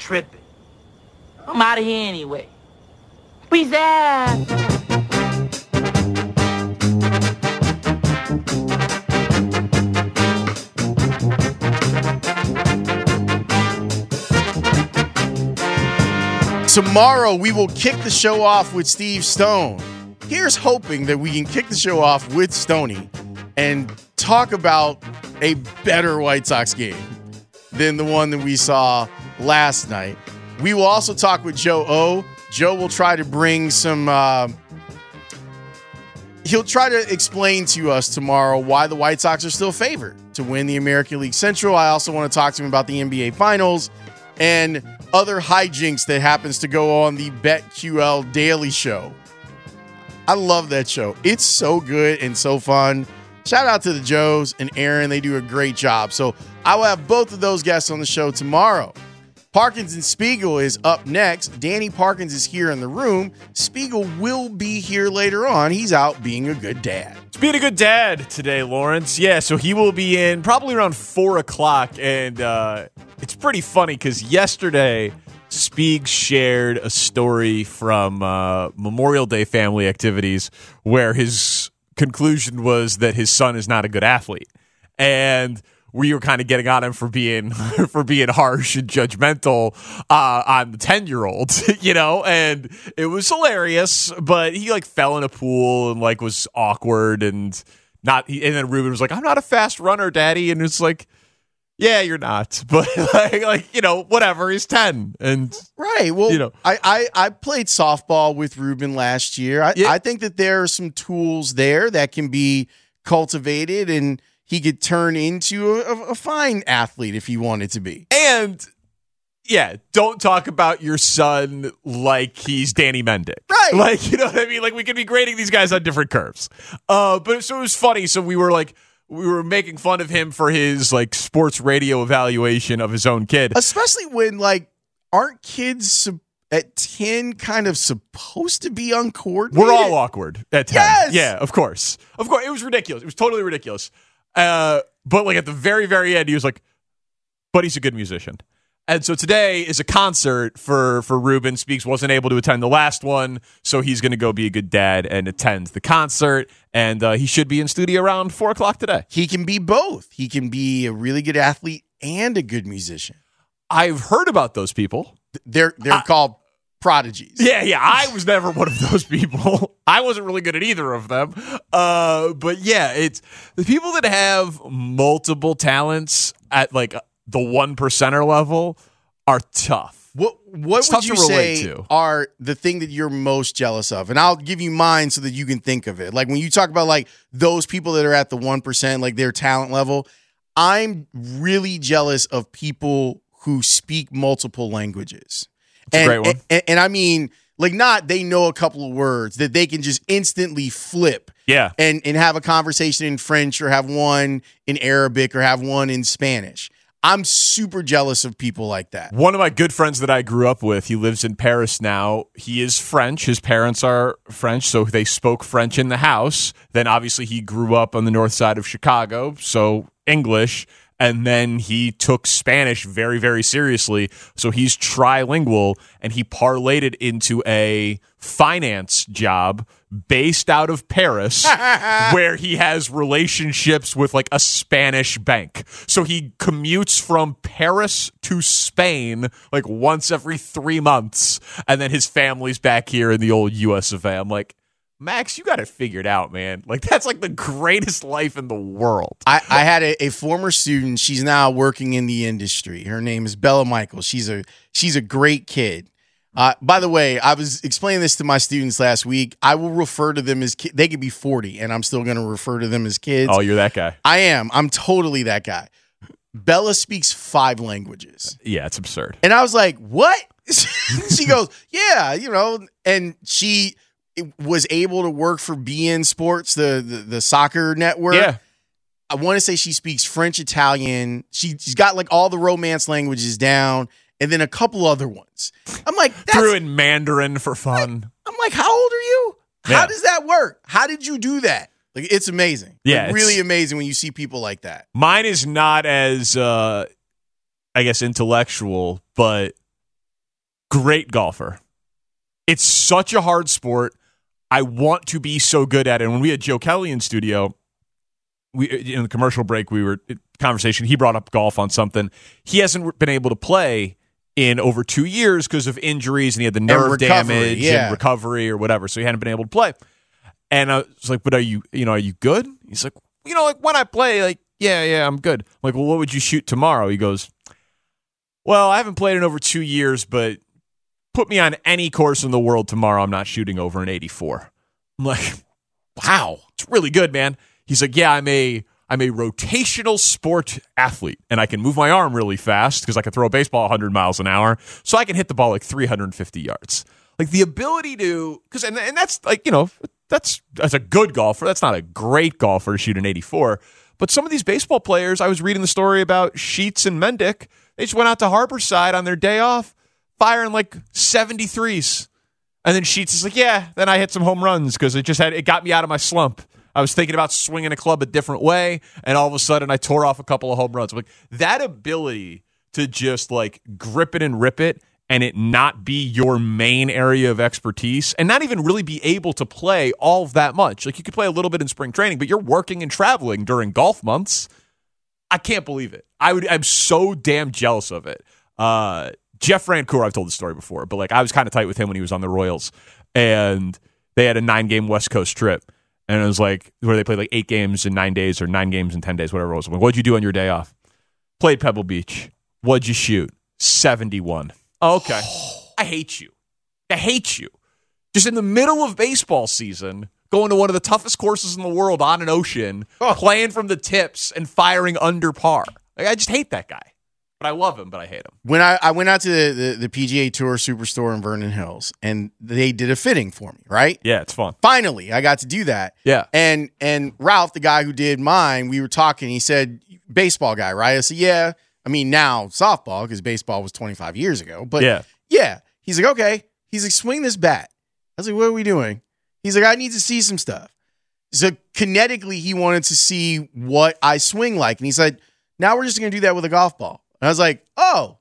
Tripping. I'm out of here anyway. Peace out. Tomorrow, we will kick the show off with Steve Stone. Here's hoping that we can kick the show off with Stony and talk about a better White Sox game than the one that we saw last night. We will also talk with Joe O. Joe will try to bring some. Uh, he'll try to explain to us tomorrow why the White Sox are still favored to win the American League Central. I also want to talk to him about the NBA Finals and other hijinks that happens to go on the BetQL Daily Show. I love that show. It's so good and so fun. Shout out to the Joes and Aaron. They do a great job. So I will have both of those guests on the show tomorrow. Parkins and Spiegel is up next. Danny Parkins is here in the room. Spiegel will be here later on. He's out being a good dad. He's being a good dad today, Lawrence. Yeah, so he will be in probably around four o'clock, and uh, it's pretty funny because yesterday Spieg shared a story from uh, Memorial Day family activities where his conclusion was that his son is not a good athlete, and we were kind of getting on him for being for being harsh and judgmental uh, on the 10 year old you know and it was hilarious but he like fell in a pool and like was awkward and not and then ruben was like i'm not a fast runner daddy and it's like yeah you're not but like, like you know whatever he's 10 and Right. Well, You know. I, I, I played softball with Ruben last year. I, Yeah. I think that there are some tools there that can be cultivated and he could turn into a, a- fine athlete if he wanted to be. and yeah, don't talk about your son like he's Danny Mendick. Right. Like, you know what I mean? Like we could be grading these guys on different curves. Uh, but so it was funny. So we were like, we were making fun of him for his like sports radio evaluation of his own kid. Especially when, like, aren't kids at 10 kind of supposed to be uncoordinated? We're all awkward at 10. Yes! Yeah, of course. Of course. It was ridiculous. It was totally ridiculous. Uh, but like at the very, very end, he was like, but he's a good musician. And so today is a concert for for Ruben. Speaks wasn't able to attend the last one, so he's going to go be a good dad and attend the concert. And uh, he should be in studio around four o'clock today. He can be both. He can be a really good athlete and a good musician. I've heard about those people. They're they're called prodigies. Yeah, yeah. I was never one of those people. I wasn't really good at either of them. Uh, but yeah, it's the people that have multiple talents at like the one percenter level are tough. What what It's would you to relate say to. are the thing that you're most jealous of? And I'll give you mine so that you can think of it. Like when you talk about like those people that are at the 1%, like their talent level, I'm really jealous of people who speak multiple languages. And, great one. And, and I mean like not they know a couple of words that they can just instantly flip Yeah. and and have a conversation in French or have one in Arabic or have one in Spanish. I'm super jealous of people like that. One of my good friends that I grew up with, he lives in Paris now. He is French. His parents are French, so they spoke French in the house. Then obviously he grew up on the north side of Chicago, so English. And then he took Spanish very, very seriously. So he's trilingual and he parlayed it into a finance job based out of Paris, where he has relationships with like a Spanish bank. So he commutes from Paris to Spain like once every three months, and then his family's back here in the old US of A. I'm like, Max, you got it figured out, man. Like that's like the greatest life in the world. I, I had a, a former student. She's now working in the industry. Her name is Bella Michael. She's a she's a great kid. Uh, by the way, I was explaining this to my students last week. I will refer to them as ki- they could be forty, and I'm still going to refer to them as kids. Oh, you're that guy. I am. I'm totally that guy. Bella speaks five languages. Yeah, it's absurd. And I was like, what? she goes, yeah, you know, and she was able to work for beIN Sports, the, the, the soccer network. Yeah. I want to say she speaks French, Italian. She, she's got like all the romance languages down and then a couple other ones. I'm like, Threw in Mandarin for fun. I'm like, how old are you? How does that work? How did you do that? Like, it's amazing. Yeah, Like, really amazing when you see people like that. Mine is not as, uh, I guess, intellectual, but great golfer. It's such a hard sport. I want to be so good at it. And when we had Joe Kelly in studio, we in the commercial break, we were conversation. He brought up golf on something. He hasn't been able to play in over two years because of injuries, and he had the nerve recovery, damage yeah. and recovery or whatever. So he hadn't been able to play. And I was like, "But are you, you know, are you good?" He's like, "You know, like when I play, like, yeah, yeah, I'm good." I'm like, well, what would you shoot tomorrow? He goes, "Well, I haven't played in over two years, but put me on any course in the world tomorrow, I'm not shooting over an 84." I'm like, "Wow, it's really good, man." He's like, "Yeah, I'm a I'm a rotational sport athlete, and I can move my arm really fast because I can throw a baseball 100 miles an hour, so I can hit the ball like 350 yards." Like the ability to, because and, and that's like you know that's that's a good golfer. That's not a great golfer to shoot an 84. But some of these baseball players, I was reading the story about Sheets and Mendick. They just went out to Harborside on their day off, firing like 73s. And then Sheets is like, yeah, then I hit some home runs because it just had it got me out of my slump. I was thinking about swinging a club a different way, and all of a sudden I tore off a couple of home runs. I'm like that ability to just like grip it and rip it and it not be your main area of expertise and not even really be able to play all of that much. Like you could play a little bit in spring training, but you're working and traveling during golf months. I can't believe it. I would I'm so damn jealous of it. Uh Jeff Francoeur, I've told the story before, but like I was kind of tight with him when he was on the Royals and they had a nine game West Coast trip. And it was like where they played like eight games in nine days or nine games in ten days, whatever it was. I'm like, what'd you do on your day off? Played Pebble Beach. What'd you shoot? 71. Oh, okay. I hate you. I hate you. Just in the middle of baseball season, going to one of the toughest courses in the world on an ocean, playing from the tips and firing under par. Like, I just hate that guy. But I love him, but I hate him. when I, I went out to the, the, the PGA Tour Superstore in Vernon Hills and they did a fitting for me, right? Yeah, it's fun. Finally, I got to do that. Yeah. And and Ralph, the guy who did mine, we were talking. He said, "Baseball guy, right?" I said, "Yeah." I mean, now softball because baseball was 25 years ago. But Yeah. yeah. He's like, "Okay." He's like, "Swing this bat." I was like, "What are we doing?" He's like, "I need to see some stuff." So kinetically, he wanted to see what I swing like, and he said, "Now we're just going to do that with a golf ball." And I was like, "Oh."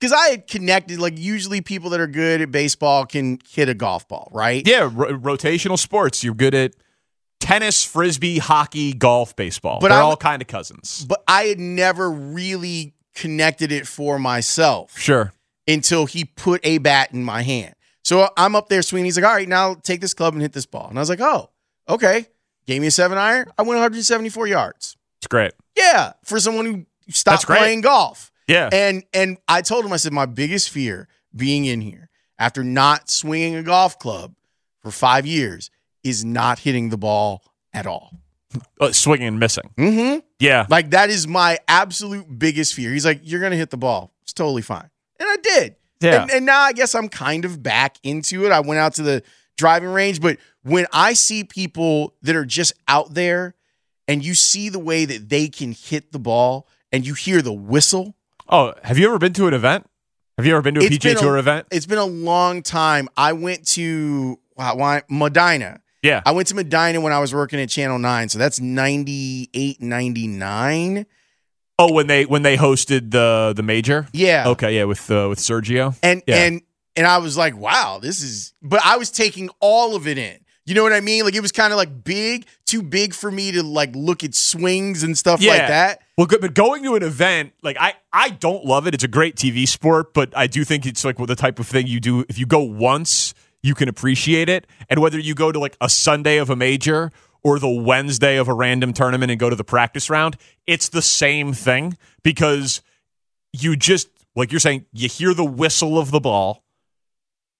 Because I had connected, like usually people that are good at baseball can hit a golf ball, right? Yeah, ro- rotational sports. You're good at tennis, frisbee, hockey, golf, baseball. But They're I all kind of cousins. But I had never really connected it for myself Sure. until he put a bat in my hand. So I'm up there swinging. He's like, all right, now take this club and hit this ball. And I was like, oh, okay. Gave me a seven iron. I went 174 yards. It's great. Yeah, for someone who stopped playing golf. Yeah. And and I told him, I said, my biggest fear being in here after not swinging a golf club for five years is not hitting the ball at all. Uh, swinging and missing. Mm-hmm. Yeah. Like that is my absolute biggest fear. He's like, you're gonna hit the ball. It's totally fine, and I did. Yeah. And, and now I guess I'm kind of back into it. I went out to the driving range, but when I see people that are just out there, and you see the way that they can hit the ball, and you hear the whistle, Oh, have you ever been to an event? Have you ever been to a It's PGA a- Tour event? it's been a long time. I went to wow, why- Medinah. Yeah. I went to Medinah when I was working at Channel 9. So that's 98, 99. Oh, when they when they hosted the the major. Yeah. Okay. Yeah. With uh, with Sergio. And Yeah. and and I was like, wow, this is but I was taking all of it in. You know what I mean? Like it was kind of like big, too big for me to like look at swings and stuff like that. Well, good, but going to an event like I, I don't love it. It's a great TV sport, but I do think it's like the type of thing you do. If you go once, you can appreciate it. And whether you go to like a Sunday of a major or the Wednesday of a random tournament and go to the practice round, it's the same thing because you just like you're saying, you hear the whistle of the ball,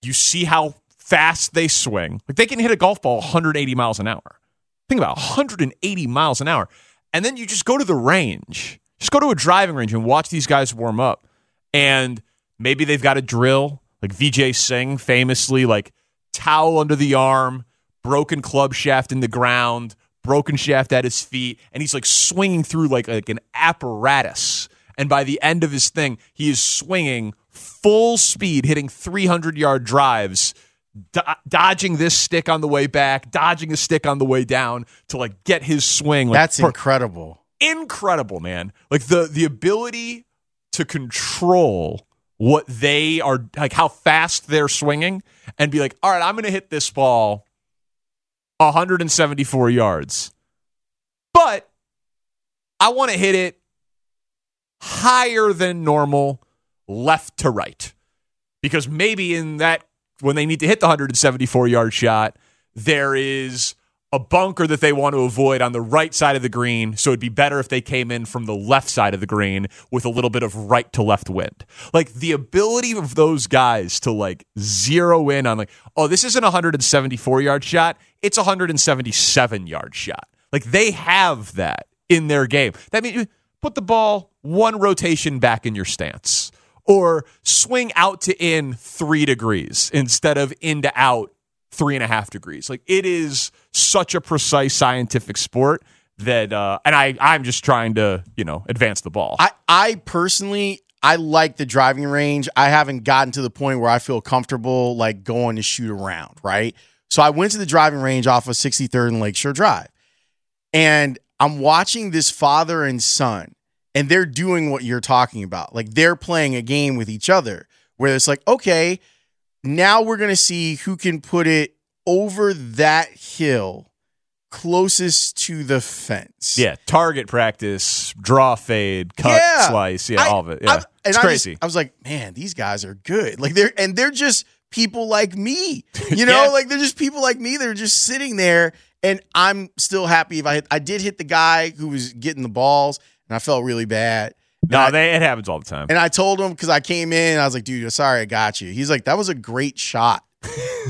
you see how fast they swing. Like they can hit a golf ball 180 miles an hour. Think about 180 miles an hour. And then you just go to the range. Just go to a driving range and watch these guys warm up. And maybe they've got a drill, like Vijay Singh famously, like towel under the arm, broken club shaft in the ground, broken shaft at his feet, and he's like swinging through like, like an apparatus. And by the end of his thing, he is swinging full speed, hitting 300 yard drives do- dodging this stick on the way back, dodging a stick on the way down to like get his swing. Like, That's per- incredible. incredible, man. Like the the ability to control what they are like how fast they're swinging and be like, "All right, I'm going to hit this ball 174 yards." But I want to hit it higher than normal left to right. Because maybe in that when they need to hit the 174 yard shot, there is a bunker that they want to avoid on the right side of the green. So it'd be better if they came in from the left side of the green with a little bit of right to left wind. Like the ability of those guys to like zero in on like, oh, this isn't a 174 yard shot, it's a 177 yard shot. Like they have that in their game. That means put the ball one rotation back in your stance or swing out to in three degrees instead of in to out three and a half degrees. Like it is such a precise scientific sport that, uh, and I, I'm just trying to, you know, advance the ball. I, I personally, I like the driving range. I haven't gotten to the point where I feel comfortable like going to shoot around, right? So I went to the driving range off of 63rd and Lakeshore Drive. And I'm watching this father and son, and they're doing what you're talking about. Like they're playing a game with each other where it's like, okay, now we're going to see who can put it over that hill closest to the fence. yeah, target practice, draw fade, cut, Yeah. slice, yeah, I- all of it. Yeah, I- it's I crazy. Just, I was like, man, these guys are good. Like they're and they're just people like me. You know, Yeah. like they're just people like me. They're just sitting there, and I'm still happy if I hit. I did hit the guy who was getting the balls, and I felt really bad. no, I, they, it happens all the time. and I told him because I came in, I was like, dude, sorry, I got you. He's like, that was a great shot.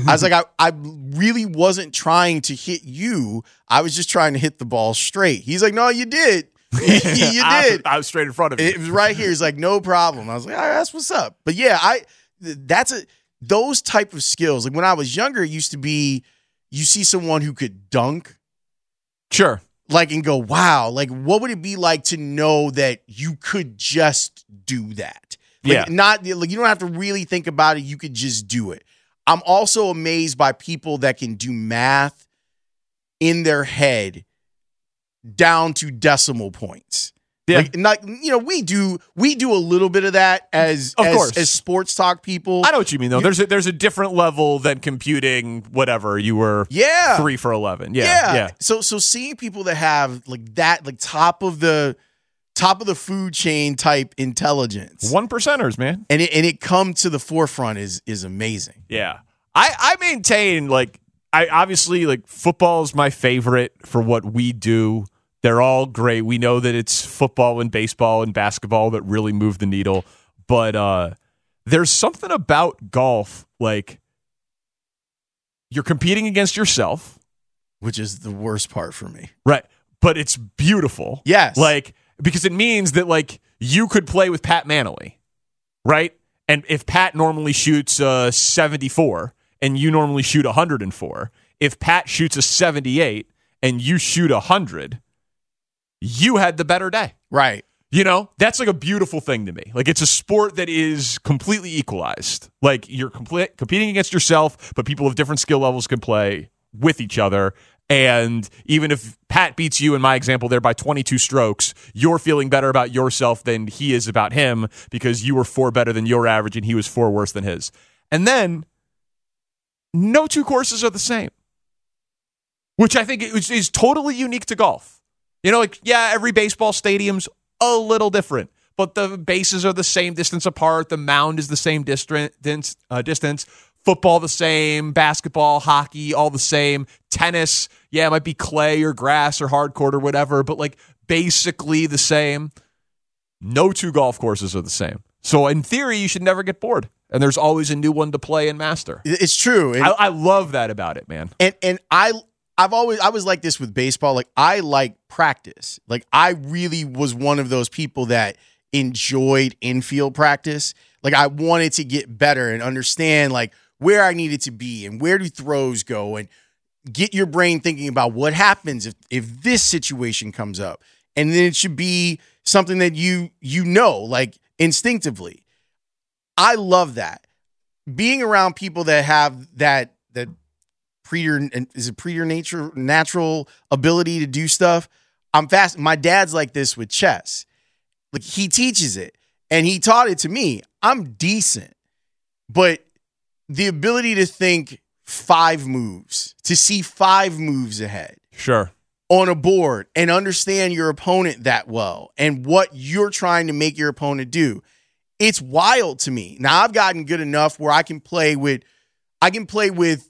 I was like, I, I really wasn't trying to hit you. I was just trying to hit the ball straight. He's like, no, you did. you did. I was straight in front of you. It was right here. He's like, no problem. I was like, all right, that's what's up. But yeah, I that's a those type of skills. Like when I was younger, it used to be you see someone who could dunk, sure. Like and go, wow, like what would it be like to know that you could just do that? Like, Yeah. Not like you don't have to really think about it. You could just do it. I'm also amazed by people that can do math in their head down to decimal points. Yeah. Like, not you know, we do we do a little bit of that as Of as, course. as sports talk people. I know what you mean, though. There's a, there's a different level than computing whatever you were Yeah. three for 11. Yeah. Yeah. So so seeing people that have like that, like top of the top of the food chain type intelligence, One percenters, man. and it and it come to the forefront is is amazing. Yeah. I, I maintain like I obviously like football is my favorite for what we do. They're all great. We know that it's football and baseball and basketball that really move the needle. But uh there's something about golf like you're competing against yourself. Which is the worst part for me. Right. But it's beautiful. Yes. Like, because it means that, like, you could play with Pat Manley, right? And if Pat normally shoots uh, 74 and you normally shoot 104, if Pat shoots a 78 and you shoot 100, you had the better day. Right. You know, that's like a beautiful thing to me. Like it's a sport that is completely equalized. Like you're complete, competing against yourself, but people of different skill levels can play with each other. And even if Pat beats you in my example there by 22 strokes, you're feeling better about yourself than he is about him because you were four better than your average and he was four worse than his. And then no two courses are the same. which I think is, is totally unique to golf. You know, like yeah, every baseball stadium's a little different, but the bases are the same distance apart. The mound is the same distance. Uh, distance. Football the same. Basketball, hockey, all the same. Tennis, yeah, it might be clay or grass or hard court or whatever, but like basically the same. No two golf courses are the same. So in theory, you should never get bored, and there's always a new one to play and master. It's true. And, I, I love that about it, man. and and I I've always I was like this with baseball. Like I like practice. Like I really was one of those people that enjoyed infield practice. Like I wanted to get better and understand like where I needed to be and where do throws go and get your brain thinking about what happens if if this situation comes up. And then it should be something that you you know like instinctively. I love that. Being around people that have that that preter is it preter natural ability to do stuff. I'm fast. My dad's like this with chess. Like he teaches it and he taught it to me. I'm decent, but the ability to think five moves, to see five moves ahead Sure. on a board and understand your opponent that well and what you're trying to make your opponent do. It's wild to me. Now I've gotten good enough where I can play with I can play with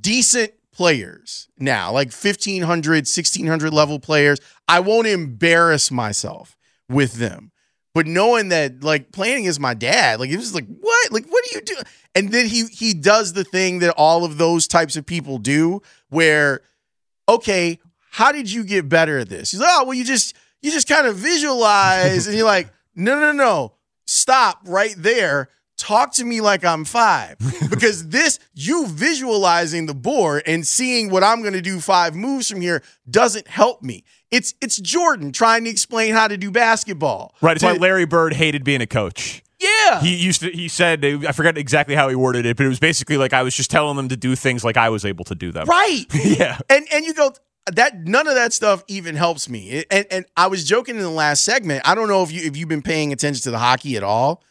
decent players now, like 1500, 1600 level players. I won't embarrass myself with them. But knowing that like playing is my dad, like it was like, what? Like, what do you do? And then he he does the thing that all of those types of people do, where, okay, how did you get better at this? He's like, oh, well, you just you just kind of visualize, and you're like, no, no, no, stop right there. Talk to me like I'm five. Because this, you visualizing the board and seeing what I'm gonna do five moves from here doesn't help me. It's it's Jordan trying to explain how to do basketball. Right. It's why Larry Bird hated being a coach. yeah. He used to. He said, I forget exactly how he worded it, but it was basically like I was just telling them to do things like I was able to do them. Right. Yeah. And and you go that none of that stuff even helps me. And and I was joking in the last segment. I don't know if you if you've been paying attention to the hockey at all.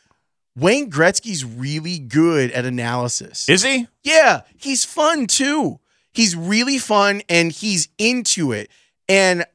Wayne Gretzky's really good at analysis. Is he? yeah, he's fun too. He's really fun and he's into it. And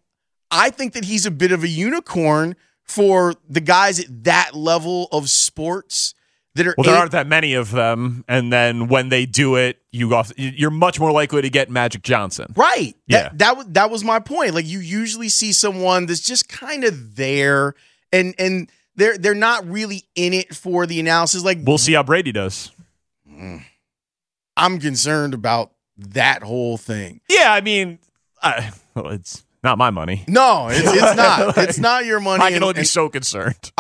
I think that he's a bit of a unicorn for the guys at that level of sports that are Well, there in- aren't that many of them, and then when they do it, you go. Off, you're much more likely to get Magic Johnson. Right. Yeah. That, that was that was my point. Like you usually see someone that's just kind of there and and they're they're not really in it for the analysis. Like We'll see how Brady does. I'm concerned about that whole thing. Yeah, I mean, I, well, it's not my money. No, it's, it's not. it's not your money. I can and- only be and so concerned.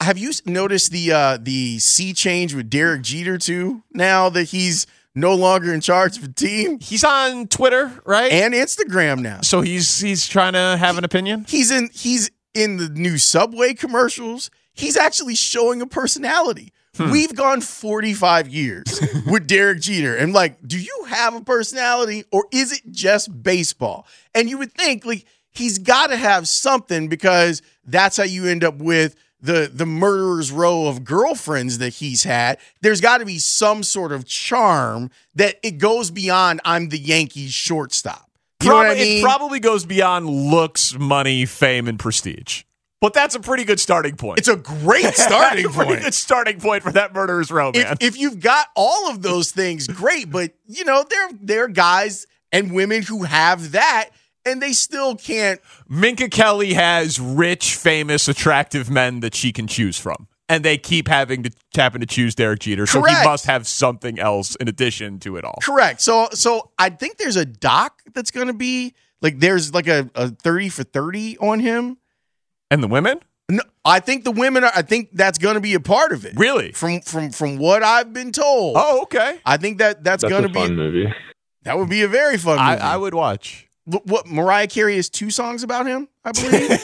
have you noticed the uh the sea change with Derek Jeter too? Now that he's no longer in charge of the team He's on Twitter, right? and Instagram now. so he's he's trying to have an opinion. He's in he's in the new Subway commercials. He's actually showing a personality. Hmm. We've gone 45 years with Derek Jeter. And like, do you have a personality or is it just baseball? And you would think like he's got to have something because that's how you end up with the the murderer's row of girlfriends that he's had. There's got to be some sort of charm that it goes beyond I'm the Yankees shortstop. You know I mean? It probably goes beyond looks, money, fame, and prestige. But that's a pretty good starting point. It's a great starting That's a pretty point. good starting point for that murderer's row, man. if, if you've got all of those things, great. But you know, there there are guys and women who have that, and they still can't. Minka Kelly has rich, famous, attractive men that she can choose from. And they keep having to having to choose Derek Jeter. So he must have something else in addition to it all. Correct. So so I think there's a doc that's going to be like there's like a, a thirty for thirty on him. And the women? No, I think the women are. I think that's going to be a part of it. Really? From from from what I've been told. Oh, okay. I think that that's, That's going a to fun be movie. that would be a very fun movie. I, I would watch. What, what Mariah Carey has two songs about him, I believe.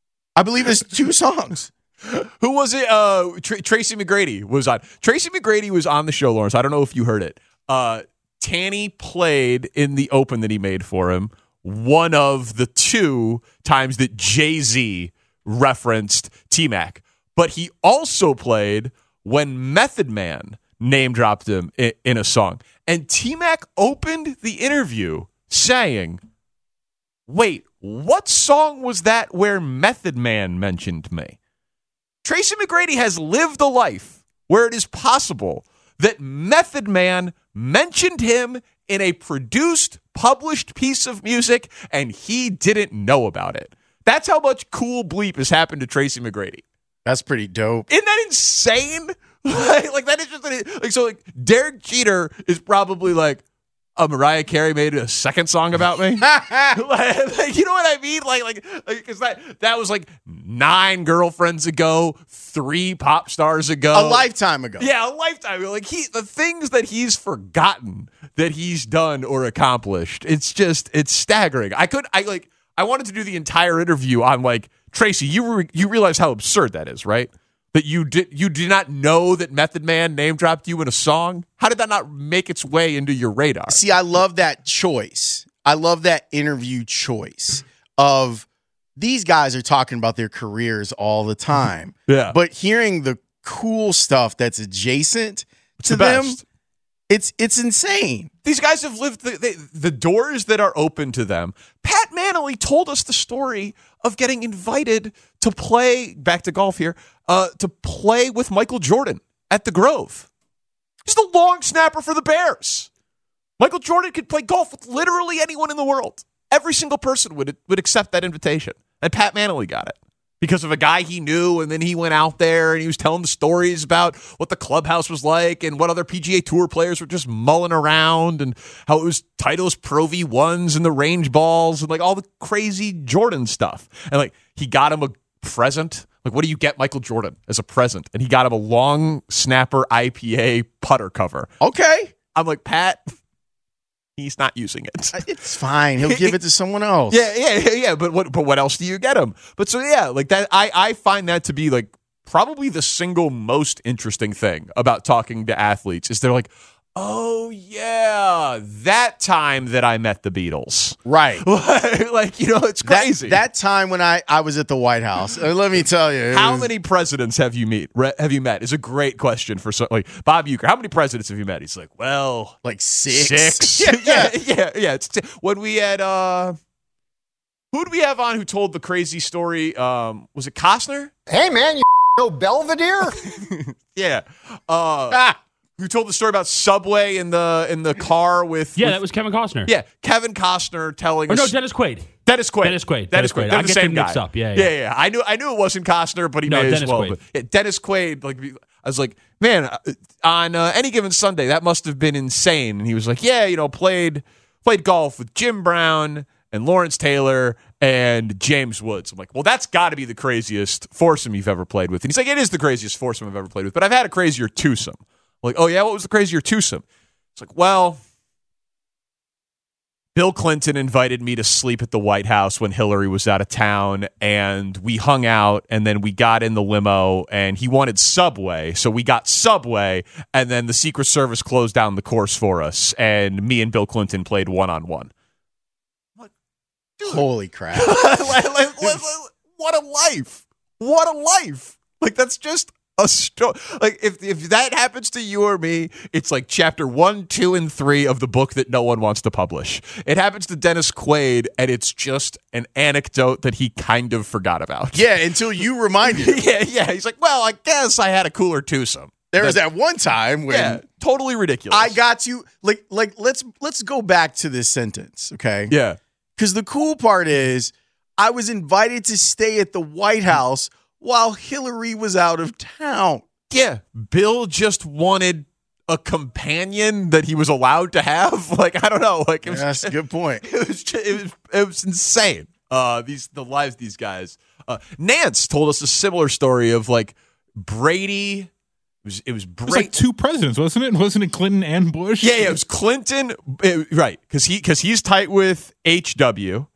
I believe it's two songs. Who was it? Uh, Tr- Tracy McGrady was on. Tracy McGrady was on the show, Lawrence. I don't know if you heard it. Uh, Tanny played in the open that he made for him. One of the two times that Jay Z referenced T Mac, but he also played when Method Man name dropped him in, in a song. And T Mac opened the interview saying, Wait, what song was that where Method Man mentioned me? Tracy McGrady has lived a life where it is possible that Method Man mentioned him in a produced, published piece of music and he didn't know about it. That's how much cool bleep has happened to Tracy McGrady. That's pretty dope. Isn't that insane? like, like, that is just like so. Like Derek Jeter is probably like, "A Mariah Carey made a second song about me." like, like, you know what I mean? Like, like, because that that was like nine girlfriends ago, three pop stars ago, A lifetime ago. yeah, a lifetime. ago. Like he, the things that he's forgotten that he's done or accomplished. It's just, it's staggering. I could, I like, I wanted to do the entire interview on like Tracy. You re- you realize how absurd that is, right? That you did you did not know that Method Man name dropped you in a song. How did that not make its way into your radar? See, I love that choice. I love that interview choice of these guys are talking about their careers all the time. Yeah. But hearing the cool stuff that's adjacent to the them, best. It's it's insane. These guys have lived the, they, the doors that are open to them. Pat Manley told us the story of getting invited to play back to golf here, uh, to play with Michael Jordan at the Grove. He's the long snapper for the Bears. Michael Jordan could play golf with literally anyone in the world. Every single person would would accept that invitation, and Pat Manley got it because of a guy he knew, and then he went out there and he was telling the stories about what the clubhouse was like and what other PGA Tour players were just mulling around and how it was Titleist Pro V ones and the range balls and like all the crazy Jordan stuff. And like he got him a present. Like, what do you get Michael Jordan as a present? And he got him a long snapper IPA putter cover. Okay. I'm like, Pat, he's not using it. Uh, it's fine. He'll give it to someone else. Yeah, yeah, yeah, yeah. But what? But what else do you get him? But so yeah, like that. I I find that to be like probably the single most interesting thing about talking to athletes is they're like, oh yeah, that time that I met the Beatles. Right. like you know, it's crazy. That, time when I, I was at the White House, uh, let me tell you. how was- many presidents have you meet? Re- have you met? Is a great question for so, like Bob Uecker. How many presidents have you met? He's like, well, Like six. Six. yeah, yeah, yeah. It's when we had uh who did we have on who told the crazy story? Um was it Costner? Hey, man, you know Belvedere? Yeah. Uh who told the story about Subway in the in the car with Yeah, with- that was Kevin Costner. yeah, Kevin Costner telling Or no, Dennis Quaid. Dennis Quaid. Dennis Quaid. Dennis Dennis Quaid. Quaid. They're I the get same guy. up. Yeah, yeah, yeah. I knew I knew it wasn't Costner, but he No, may as well. Quaid. But, yeah, Dennis Quaid. Like I was like, man, uh, on uh, any given Sunday, that must have been insane. And he was like, yeah, you know, played played golf with Jim Brown and Lawrence Taylor and James Woods. I'm like, well, that's got to be the craziest foursome you've ever played with. And he's like, it is the craziest foursome I've ever played with, but I've had a crazier twosome. Like, oh yeah, what was the crazier twosome? It's like, well, Bill Clinton invited me to sleep at the White House when Hillary was out of town, and we hung out, and then we got in the limo, and he wanted Subway, so we got Subway, and then the Secret Service closed down the course for us, and me and Bill Clinton played one on one. Holy crap. What a life! What a life! Like that's just a story. Like if if that happens to you or me, it's like chapter one, two, and three of the book that no one wants to publish. It happens to Dennis Quaid, and it's just an anecdote that he kind of forgot about. yeah, until you reminded him. yeah, yeah. He's like, well, I guess I had a cooler twosome. There was that one time when Yeah, totally ridiculous. I got you like like let's let's go back to this sentence, okay? yeah. Because the cool part is I was invited to stay at the White House while Hillary was out of town. Yeah, Bill just wanted a companion that he was allowed to have. Like I don't know. Like it was, That's a good point. it was ju- it was it was insane. Uh, these the lives these guys. Uh, Nantz told us a similar story of like Brady. It was it was It was like two presidents, wasn't it? Wasn't it Clinton and Bush? yeah, yeah, it was Clinton. uh, right, because he because he's tight with HW,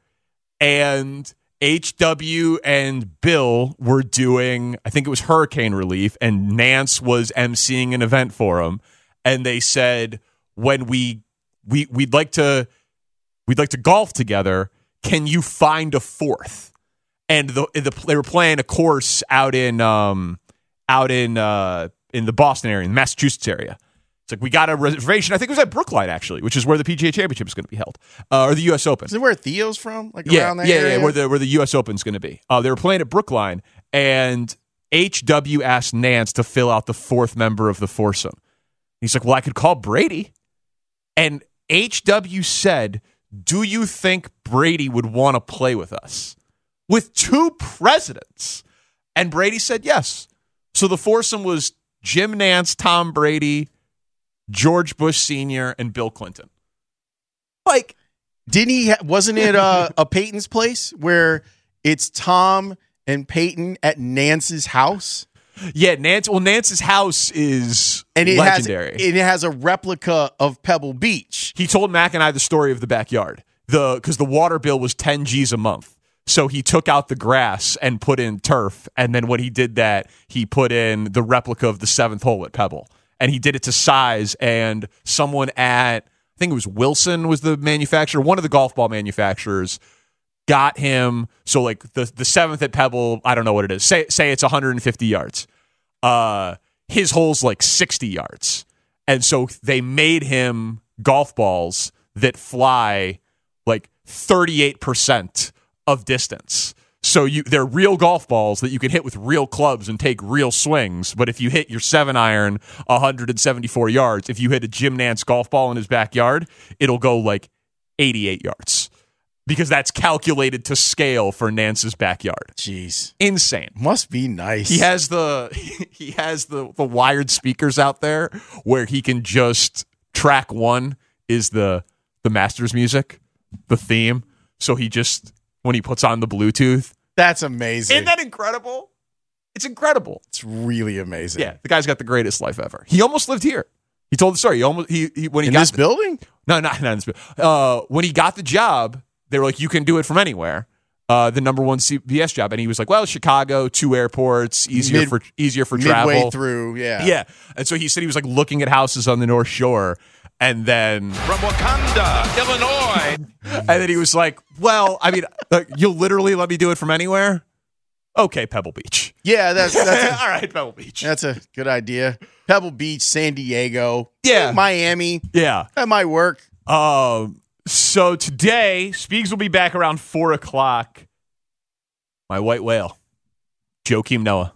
and HW and Bill were doing. I think it was hurricane relief, and Nantz was emceeing an event for them. and they said when we we we'd like to we'd like to golf together. Can you find a fourth? And the, the they were playing a course out in um out in uh in the Boston area, in the Massachusetts area. It's like we got a reservation. I think it was at Brookline actually, which is where the PGA Championship is going to be held, uh, or the U.S. Open. Is it where Theo's from? Like yeah, around that yeah, area? yeah, where the where the U.S. Open's going to be. Uh, they were playing at Brookline, and HW asked Nantz to fill out the fourth member of the foursome. He's like, "Well, I could call Brady," and HW said, "Do you think Brady would want to play with us with two presidents?" And Brady said, "Yes." So the foursome was Jim Nantz, Tom Brady, George Bush Sr., and Bill Clinton. Like, Didn't he? Ha- wasn't it uh, a Peyton's place where it's Tom and Peyton at Nantz's house, Yeah, Nantz. Well, Nantz's house is and it legendary. has it has a replica of Pebble Beach. he told Mac and I the story of the backyard. The because the water bill was ten G's a month, so he took out the grass and put in turf, and then when he did that, he put in the replica of the seventh hole at Pebble, and he did it to size. And someone at I think it was Wilson was the manufacturer, one of the golf ball manufacturers. Got him so like the the seventh at Pebble, I don't know what it is. Say say it's 150 yards. Uh his hole's like 60 yards. And so they made him golf balls that fly like 38% of distance. So you they're real golf balls that you can hit with real clubs and take real swings. But if you hit your seven iron 174 yards, if you hit a Jim Nantz golf ball in his backyard, it'll go like 88 yards. Because that's calculated to scale for Nantz's backyard. Jeez, Insane. must be nice. He has the he has the the wired speakers out there where he can just track one is the the master's music, the theme. So he just when he puts on the Bluetooth. That's amazing. Isn't that incredible? It's incredible. it's really amazing. Yeah, the guy's got the greatest life ever. He almost lived here. He told the story. He almost he, he when he in got this the- building. no, not, not in this. bu- Uh, when he got the job, they were like, "You can do it from anywhere." Uh, the number one CBS job, and he was like, "Well, Chicago, two airports, easier Mid- for easier for Midway travel." through, yeah, Yeah. And so he said he was like looking at houses on the North Shore. And then From Wakanda, Illinois. And then he was like, Well, I mean, uh, you'll literally let me do it from anywhere? Okay, Pebble Beach. yeah. That's that's All right, Pebble Beach. That's a good idea. Pebble Beach, San Diego, Yeah. Miami. Yeah. That might work. Um, so today, Speaks will be back around four o'clock. My white whale, Joakim Noah,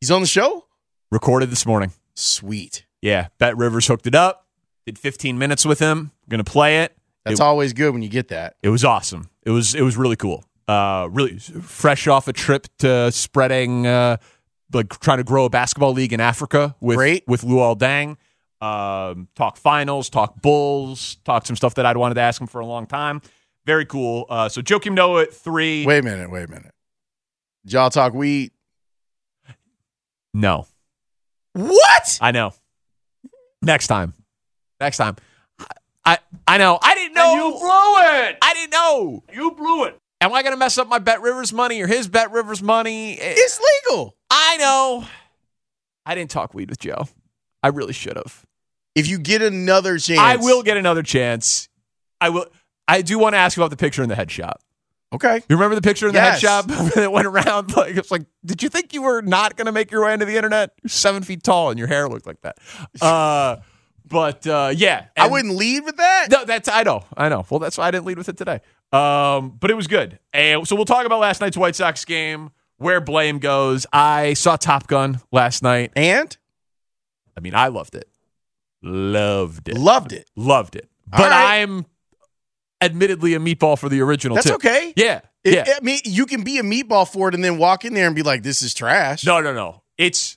He's on the show. recorded this morning. Sweet. Yeah, Bet Rivers hooked it up. Did 15 minutes with him. Going to play it. That's It- always good when you get that. It was awesome. It was it was really cool. Uh, really fresh off a trip to spreading, uh, like trying to grow a basketball league in Africa with Great. with Luol Deng. Um, talk finals, talk Bulls, talk some stuff that I'd wanted to ask him for a long time. Very cool. Uh, so Joakim Noah at three. Wait a minute. Wait a minute. Did y'all talk weed? No, What? I know. Next time. Next time. I I know. I didn't know. You blew it. I didn't know. You blew it. Am I going to mess up my Bet Rivers money or his Bet Rivers money? It's legal. I know. I didn't talk weed with Joe. I really should have. If you get another chance, I will get another chance. I will. I do want to ask you about the picture in the head shop. Okay. You remember the picture in the Yes. head shop that went around? Like it's like, did you think you were not going to make your way into the internet? You're seven feet tall and your hair looked like that. Uh, but uh, yeah, I wouldn't lead with that. No, that's I know, I know. Well, that's why I didn't lead with it today. Um, but it was good. And so we'll talk about last night's White Sox game, where blame goes. I saw Top Gun last night. And I mean, I loved it, loved it, loved it. loved it. But right. I'm admittedly a meatball for the original. That's too. okay. Yeah, It- yeah. I mean, you can be a meatball for it and then walk in there and be like, "This is trash." no, no, no. It's.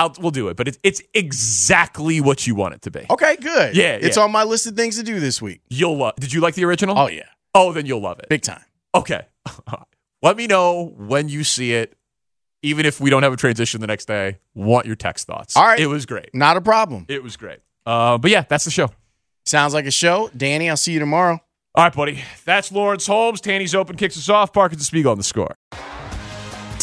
I'll we'll do it, but it's it's exactly what you want it to be. Okay, good. Yeah, it's yeah. on my list of things to do this week. You'll love. Did you like the original? Oh yeah, Oh, then you'll love it. big time. Okay. Let me know when you see it. Even if we don't have a transition the next day, want your text thoughts. All right. It was great. Not a problem. It was great. Uh, but yeah, that's the show. Sounds like a show. Danny, I'll see you tomorrow. All right, buddy. That's Lawrence Holmes. Tanny's open kicks us off. Parkins and Spiegel on the score.